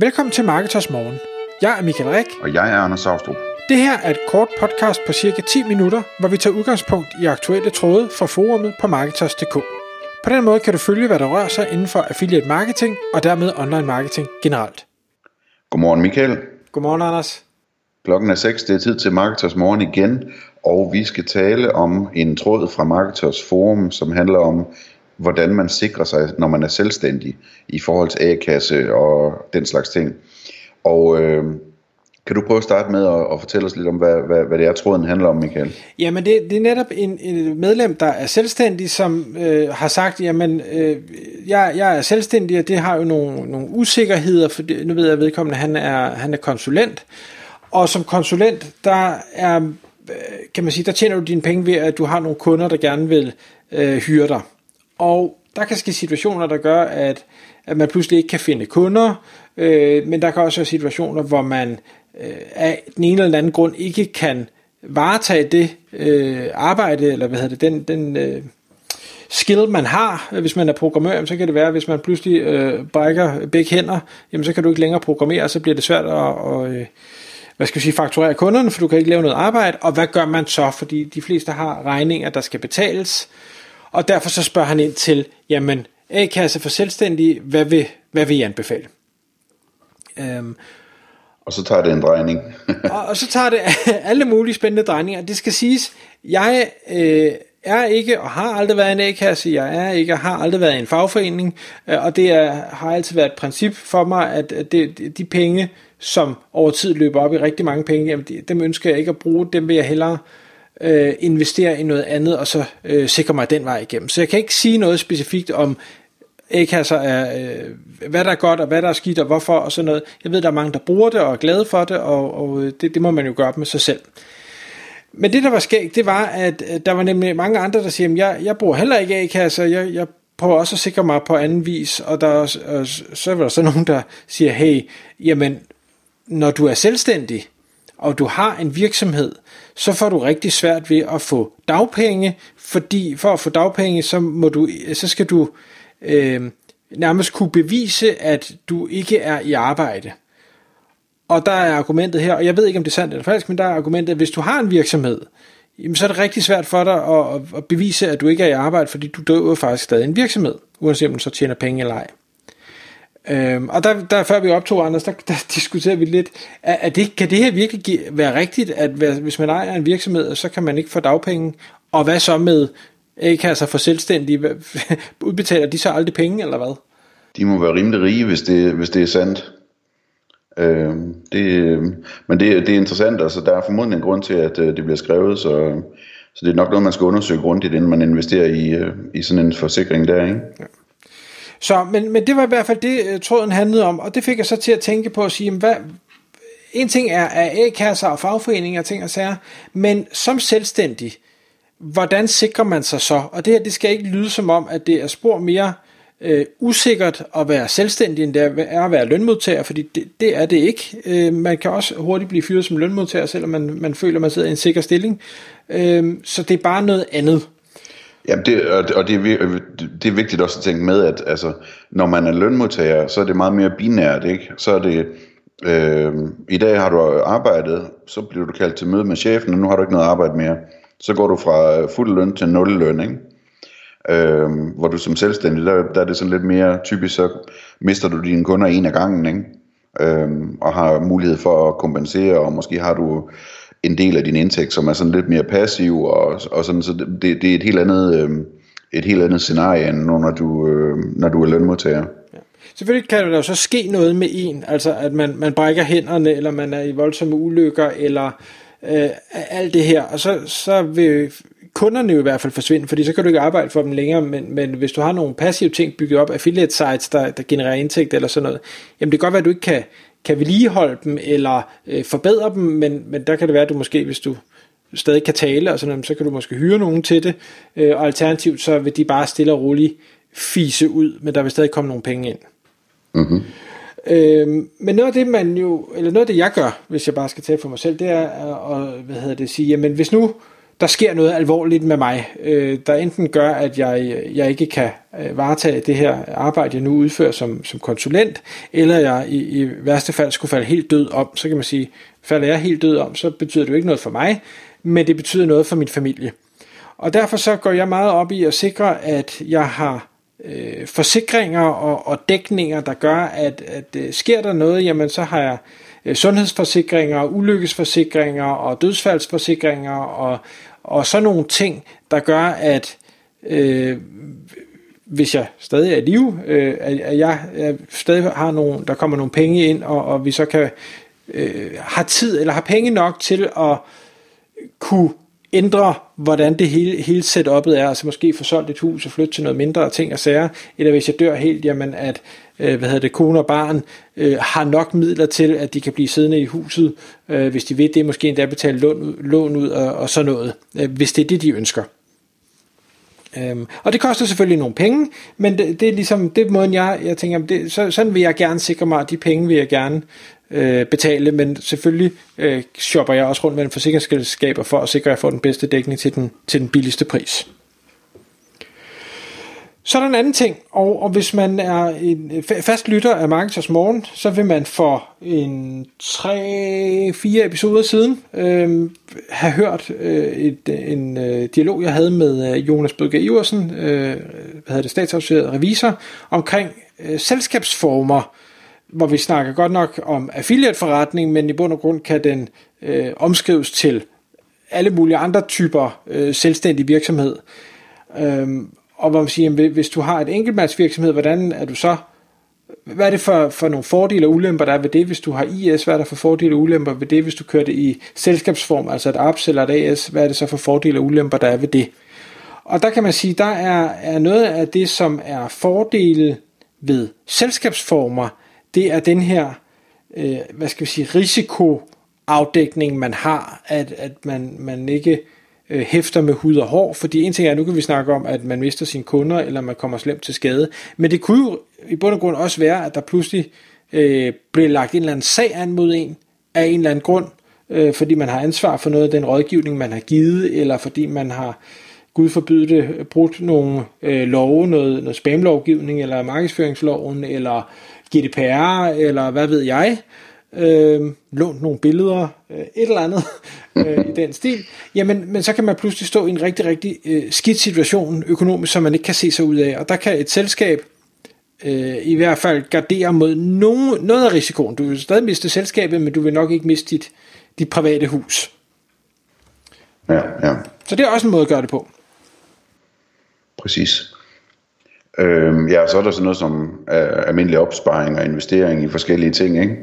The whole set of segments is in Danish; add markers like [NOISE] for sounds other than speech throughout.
Velkommen til Marketers Morgen. Jeg er Michael Rik. Og jeg er Anders Saustrup. Det her er et kort podcast på cirka 10 minutter, hvor vi tager udgangspunkt i aktuelle tråde fra forumet på Marketers.dk. På den måde kan du følge, hvad der rører sig inden for affiliate marketing og dermed online marketing generelt. Godmorgen Michael. Godmorgen Anders. Klokken er 6, det er tid til Marketers Morgen igen, og vi skal tale om en tråd fra Marketers Forum, som handler om, hvordan man sikrer sig, når man er selvstændig i forhold til A-kasse og den slags ting. Og øh, kan du prøve at starte med at, at fortælle os lidt om, hvad, hvad, hvad det er, tråden handler om, Michael? Jamen, det, det er netop en, en medlem, der er selvstændig, som øh, har sagt, jamen, øh, jeg, jeg er selvstændig, og det har jo nogle, nogle usikkerheder, for det, nu ved jeg, at vedkommende, han er, han er konsulent, og som konsulent, der er, øh, kan man sige, der tjener du dine penge ved, at du har nogle kunder, der gerne vil øh, hyre dig. Og der kan ske situationer, der gør, at, at man pludselig ikke kan finde kunder, øh, men der kan også være situationer, hvor man øh, af den ene eller den anden grund ikke kan varetage det øh, arbejde, eller hvad hedder det, den, den øh, skill, man har. Hvis man er programmør, så kan det være, hvis man pludselig øh, brækker begge hænder, jamen så kan du ikke længere programmere, og så bliver det svært at, og, øh, hvad skal vi sige, fakturere kunderne, for du kan ikke lave noget arbejde. Og hvad gør man så? Fordi de fleste har regninger, der skal betales. Og derfor så spørger han ind til, jamen, A-kasse for selvstændige, hvad vil, hvad vil I anbefale? Øhm, og så tager det en drejning. [LAUGHS] og, og så tager det [LAUGHS] alle mulige spændende drejninger. Det skal siges, jeg øh, er ikke og har aldrig været en A-kasse, jeg er ikke og har aldrig været en fagforening, øh, og det er, har altid været et princip for mig, at, at det, de penge, som over tid løber op i rigtig mange penge, jamen de, dem ønsker jeg ikke at bruge, dem vil jeg hellere øh, øh, investere i noget andet, og så øh, sikre mig den vej igennem. Så jeg kan ikke sige noget specifikt om A-kasser er, øh, hvad der er godt, og hvad der er skidt, og hvorfor, og sådan noget. Jeg ved, der er mange, der bruger det, og er glade for det, og, og øh, det, det må man jo gøre med sig selv. Men det, der var skægt, det var, at øh, der var nemlig mange andre, der siger, at jeg, jeg bruger heller ikke A-kasser, jeg, jeg prøver også at sikre mig på anden vis, og, der, og så er der så [LAUGHS] nogen, der siger, hey, jamen, når du er selvstændig, og du har en virksomhed, så får du rigtig svært ved at få dagpenge, fordi for at få dagpenge, så, må du, så skal du øh, nærmest kunne bevise, at du ikke er i arbejde. Og der er argumentet her, og jeg ved ikke, om det er sandt eller falsk, men der er argumentet, at hvis du har en virksomhed, jamen, så er det rigtig svært for dig at, at bevise, at du ikke er i arbejde, fordi du driver faktisk stadig en virksomhed, uanset om du så tjener penge eller ej. Øhm, og der, der, før vi optog, Anders, der, der [LAUGHS] diskuterede vi lidt, er, er det, kan det her virkelig give, være rigtigt, at hvis man ejer en virksomhed, så kan man ikke få dagpenge? Og hvad så med A-kasser for selvstændige? [LAUGHS] Udbetaler de så aldrig penge, eller hvad? De må være rimelig rige, hvis det, hvis det er sandt. Øh, det, men det, det er interessant, altså der er formodentlig en grund til, at øh, det bliver skrevet, så, så det er nok noget, man skal undersøge grundigt, inden man investerer i, øh, i sådan en forsikring der, ikke? Ja. Så, men, men det var i hvert fald det, øh, tråden handlede om, og det fik jeg så til at tænke på at sige, hvad, en ting er, er A-kasser og fagforeninger og ting og sager, men som selvstændig, hvordan sikrer man sig så? Og det her, det skal ikke lyde som om, at det er spor mere øh, usikkert at være selvstændig, end det er at være lønmodtager, fordi det, det er det ikke. Øh, man kan også hurtigt blive fyret som lønmodtager, selvom man, man føler, man sidder i en sikker stilling. Øh, så det er bare noget andet. Ja, det, og det er, det er vigtigt også at tænke med, at altså, når man er lønmodtager, så er det meget mere binært, ikke? Så er det, øh, i dag har du arbejdet, så bliver du kaldt til møde med chefen, og nu har du ikke noget arbejde mere. Så går du fra øh, fuld løn til nul løn, ikke? Øh, hvor du som selvstændig, der, der er det sådan lidt mere typisk, så mister du dine kunder en af gangen, ikke? Øh, og har mulighed for at kompensere, og måske har du en del af din indtægt, som er sådan lidt mere passiv, og, og sådan, så det, det er et helt andet, øh, et helt andet scenarie, end når du, øh, når du er lønmodtager. Ja. Selvfølgelig kan der jo så ske noget med en, altså at man, man brækker hænderne, eller man er i voldsomme ulykker, eller øh, alt det her, og så, så vil kunderne jo i hvert fald forsvinde, fordi så kan du ikke arbejde for dem længere, men, men hvis du har nogle passive ting bygget op, affiliate sites, der, der genererer indtægt eller sådan noget, jamen det kan godt være, at du ikke kan, kan vedligeholde dem eller øh, forbedre dem, men, men der kan det være, at du måske, hvis du stadig kan tale og sådan så kan du måske hyre nogen til det, øh, og alternativt så vil de bare stille og roligt fise ud, men der vil stadig komme nogle penge ind. Mm-hmm. Øhm, men noget af det man jo, eller noget af det jeg gør, hvis jeg bare skal tale for mig selv, det er at, hvad hedder det, sige, jamen hvis nu der sker noget alvorligt med mig, øh, der enten gør, at jeg, jeg ikke kan øh, varetage det her arbejde, jeg nu udfører som, som konsulent, eller jeg i, i værste fald skulle falde helt død om, så kan man sige, falder jeg helt død om, så betyder det jo ikke noget for mig, men det betyder noget for min familie. Og derfor så går jeg meget op i at sikre, at jeg har øh, forsikringer og, og dækninger, der gør, at, at øh, sker der noget, jamen så har jeg øh, Øh, sundhedsforsikringer, ulykkesforsikringer og dødsfaldsforsikringer og, og sådan nogle ting, der gør, at øh, hvis jeg stadig er i live, øh, at jeg, jeg stadig har nogle, der kommer nogle penge ind, og, og vi så kan øh, have tid eller har penge nok til at kunne ændre, hvordan det hele, hele setup'et er, altså måske få solgt et hus og flytte til noget mindre ting og sager, eller hvis jeg dør helt, jamen at øh, hvad hedder det, kone og barn øh, har nok midler til, at de kan blive siddende i huset, øh, hvis de vil det, måske endda betale lån, lån ud og, og sådan noget, øh, hvis det er det, de ønsker. Øhm, og det koster selvfølgelig nogle penge, men det, det er ligesom, det er måden jeg, jeg tænker, det, så, sådan vil jeg gerne sikre mig, at de penge vil jeg gerne øh, betale, men selvfølgelig øh, shopper jeg også rundt med en forsikringsselskaber for at sikre, at jeg får den bedste dækning til den, til den billigste pris. Så er der en anden ting, og, og hvis man er en fast lytter af Marketers Morgen, så vil man for en 3-4 episoder siden øh, have hørt øh, et, en øh, dialog, jeg havde med øh, Jonas Bødger Iversen, øh, hvad hedder det, statsautoriseret revisor, omkring øh, selskabsformer, hvor vi snakker godt nok om affiliate-forretning, men i bund og grund kan den øh, omskrives til alle mulige andre typer øh, selvstændig virksomhed. Øhm, og hvor man siger, jamen, hvis du har et enkeltmandsvirksomhed, hvordan er du så hvad er det for, for nogle fordele og ulemper, der er ved det, hvis du har IS? Hvad er der for fordele og ulemper ved det, hvis du kører det i selskabsform, altså et APS eller et AS? Hvad er det så for fordele og ulemper, der er ved det? Og der kan man sige, der er, er noget af det, som er fordele ved selskabsformer, det er den her, øh, hvad skal vi sige, risikoafdækning, man har, at, at man, man ikke øh, hæfter med hud og hår, fordi en ting er, nu kan vi snakke om, at man mister sine kunder, eller man kommer slemt til skade, men det kunne jo i bund og grund også være, at der pludselig øh, bliver lagt en eller anden sag an mod en, af en eller anden grund, øh, fordi man har ansvar for noget af den rådgivning, man har givet, eller fordi man har, gud forbyde det, brudt nogle øh, love, noget, noget spamlovgivning, eller markedsføringsloven, eller GDPR, eller hvad ved jeg, øh, lånt nogle billeder, øh, et eller andet [LAUGHS] øh, i den stil, jamen men så kan man pludselig stå i en rigtig, rigtig øh, skidt situation økonomisk, som man ikke kan se sig ud af. Og der kan et selskab øh, i hvert fald gardere mod nogen, noget af risikoen. Du vil stadig miste selskabet, men du vil nok ikke miste dit, dit private hus. Ja, ja. Så det er også en måde at gøre det på. Præcis. Øhm, ja, så er der sådan noget som øh, almindelig opsparing og investering i forskellige ting, ikke?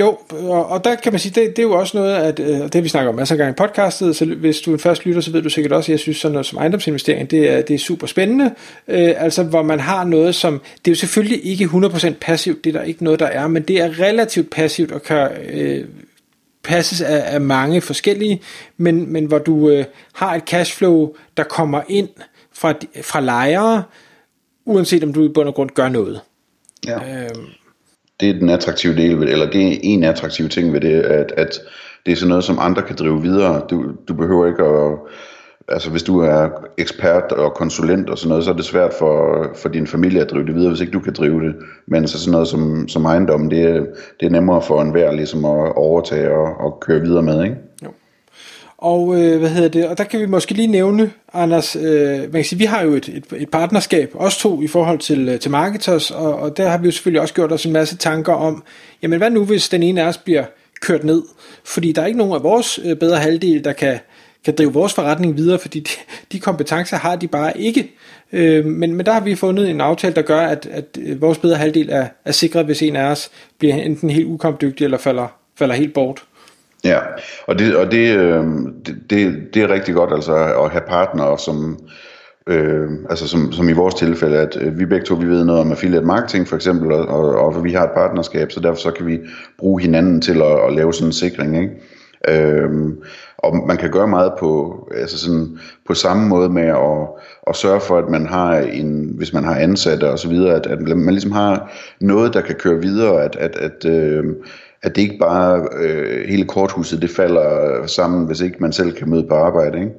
Jo, og, og der kan man sige, det, det er jo også noget, at øh, det vi snakker om masser af gange i podcastet, så hvis du en først lytter, så ved du sikkert også, at jeg synes sådan noget som ejendomsinvestering, det er, det er super spændende, øh, altså hvor man har noget som, det er jo selvfølgelig ikke 100% passivt, det er der ikke noget, der er, men det er relativt passivt og kan øh, passes af, af mange forskellige, men, men hvor du øh, har et cashflow, der kommer ind fra, fra lejere, uanset om du i bund og grund gør noget. Ja. Øhm, det er den attraktive del ved det, eller det er en attraktiv ting ved det, at, at det er sådan noget, som andre kan drive videre. Du, du behøver ikke at, altså hvis du er ekspert og konsulent og sådan noget, så er det svært for, for din familie at drive det videre, hvis ikke du kan drive det. Men så sådan noget som, som ejendom, det er, det er nemmere for enhver ligesom at overtage og, og køre videre med, ikke? Og øh, hvad hedder det? Og der kan vi måske lige nævne, Anders, øh, man kan sige, vi har jo et, et, et partnerskab, os to i forhold til, øh, til Marketers, og, og der har vi jo selvfølgelig også gjort os en masse tanker om, jamen hvad nu hvis den ene af os bliver kørt ned? Fordi der er ikke nogen af vores øh, bedre halvdel, der kan, kan drive vores forretning videre, fordi de, de kompetencer har de bare ikke. Øh, men, men der har vi fundet en aftale, der gør, at, at øh, vores bedre halvdel er, er sikret, hvis en af os bliver enten helt ukampdygtig eller falder, falder helt bort. Ja, og det, og det, øh, det, det er rigtig godt altså at have partnere, som, øh, altså som, som i vores tilfælde, at øh, vi begge to vi ved noget om affiliate marketing for eksempel, og, og, og vi har et partnerskab, så derfor så kan vi bruge hinanden til at, at lave sådan en sikring. Ikke? Øhm, og man kan gøre meget på, altså sådan, på samme måde med at, at sørge for, at man har en, hvis man har ansatte og så videre, at, at man ligesom har noget, der kan køre videre, at, at, at, øh, at det ikke bare øh, hele korthuset, det falder sammen, hvis ikke man selv kan møde på arbejde. Ikke?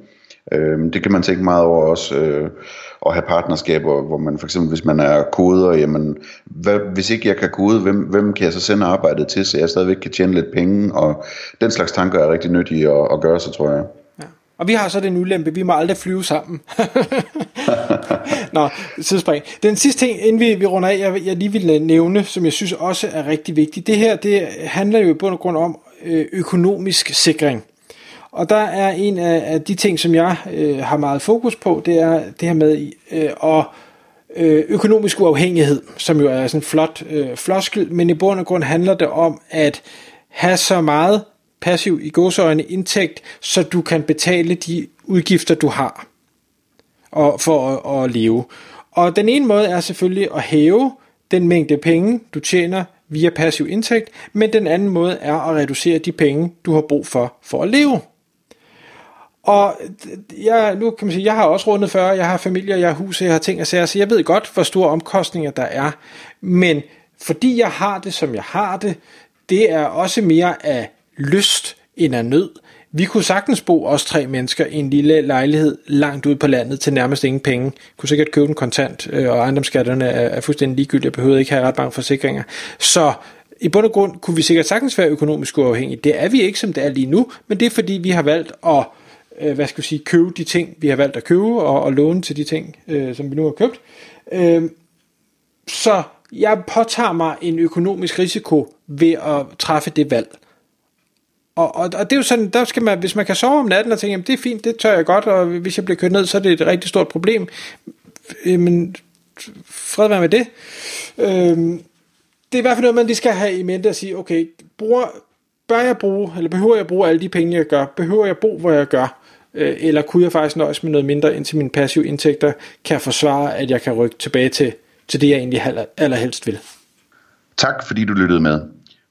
Øh, det kan man tænke meget over også. Øh, at have partnerskaber, hvor man for eksempel, hvis man er koder, jamen, hvad, hvis ikke jeg kan kode, hvem, hvem kan jeg så sende arbejdet til, så jeg stadigvæk kan tjene lidt penge, og den slags tanker er rigtig nyttige at, at gøre sig, tror jeg. Ja. Og vi har så den ulempe, vi må aldrig flyve sammen. [LAUGHS] [LAUGHS] Nå, sidespring. Den sidste ting, inden vi, vi runder af, jeg, jeg lige vil øh, nævne, som jeg synes også er rigtig vigtigt, det her, det handler jo i bund og grund om øh, økonomisk sikring. Og der er en af, af de ting, som jeg øh, har meget fokus på, det er det her med øh, at øh, økonomisk uafhængighed, som jo er sådan en flot øh, floskel, men i bund og grund handler det om at have så meget passiv i godsøjne indtægt, så du kan betale de udgifter, du har og for at, at leve. Og den ene måde er selvfølgelig at hæve den mængde penge, du tjener via passiv indtægt, men den anden måde er at reducere de penge, du har brug for for at leve. Og jeg, nu kan man sige, jeg har også rundet før, jeg har familie, jeg har hus, jeg har ting og sager, så jeg ved godt, hvor store omkostninger der er. Men fordi jeg har det, som jeg har det, det er også mere af lyst end af nød. Vi kunne sagtens bo os tre mennesker i en lille lejlighed langt ude på landet til nærmest ingen penge. Kunne sikkert købe den kontant, øh, og ejendomsskatterne er, er fuldstændig ligegyldige. Jeg behøvede ikke have ret mange forsikringer. Så i bund og grund kunne vi sikkert sagtens være økonomisk uafhængige. Det er vi ikke, som det er lige nu, men det er fordi, vi har valgt at øh, hvad skal vi sige, købe de ting, vi har valgt at købe, og, og låne til de ting, øh, som vi nu har købt. Øh, så jeg påtager mig en økonomisk risiko ved at træffe det valg. Og, og, og det er jo sådan, der skal man, hvis man kan sove om natten og tænke, jamen det er fint, det tør jeg godt, og hvis jeg bliver kørt ned, så er det et rigtig stort problem. Men fred være med det. Øhm, det er i hvert fald noget, man lige skal have i mente at sige, okay, bruger, bør jeg bruge, eller behøver jeg bruge alle de penge, jeg gør? Behøver jeg bo, hvor jeg gør? Øh, eller kunne jeg faktisk nøjes med noget mindre, indtil mine passive indtægter kan forsvare, at jeg kan rykke tilbage til, til det, jeg egentlig aller, allerhelst vil. Tak fordi du lyttede med.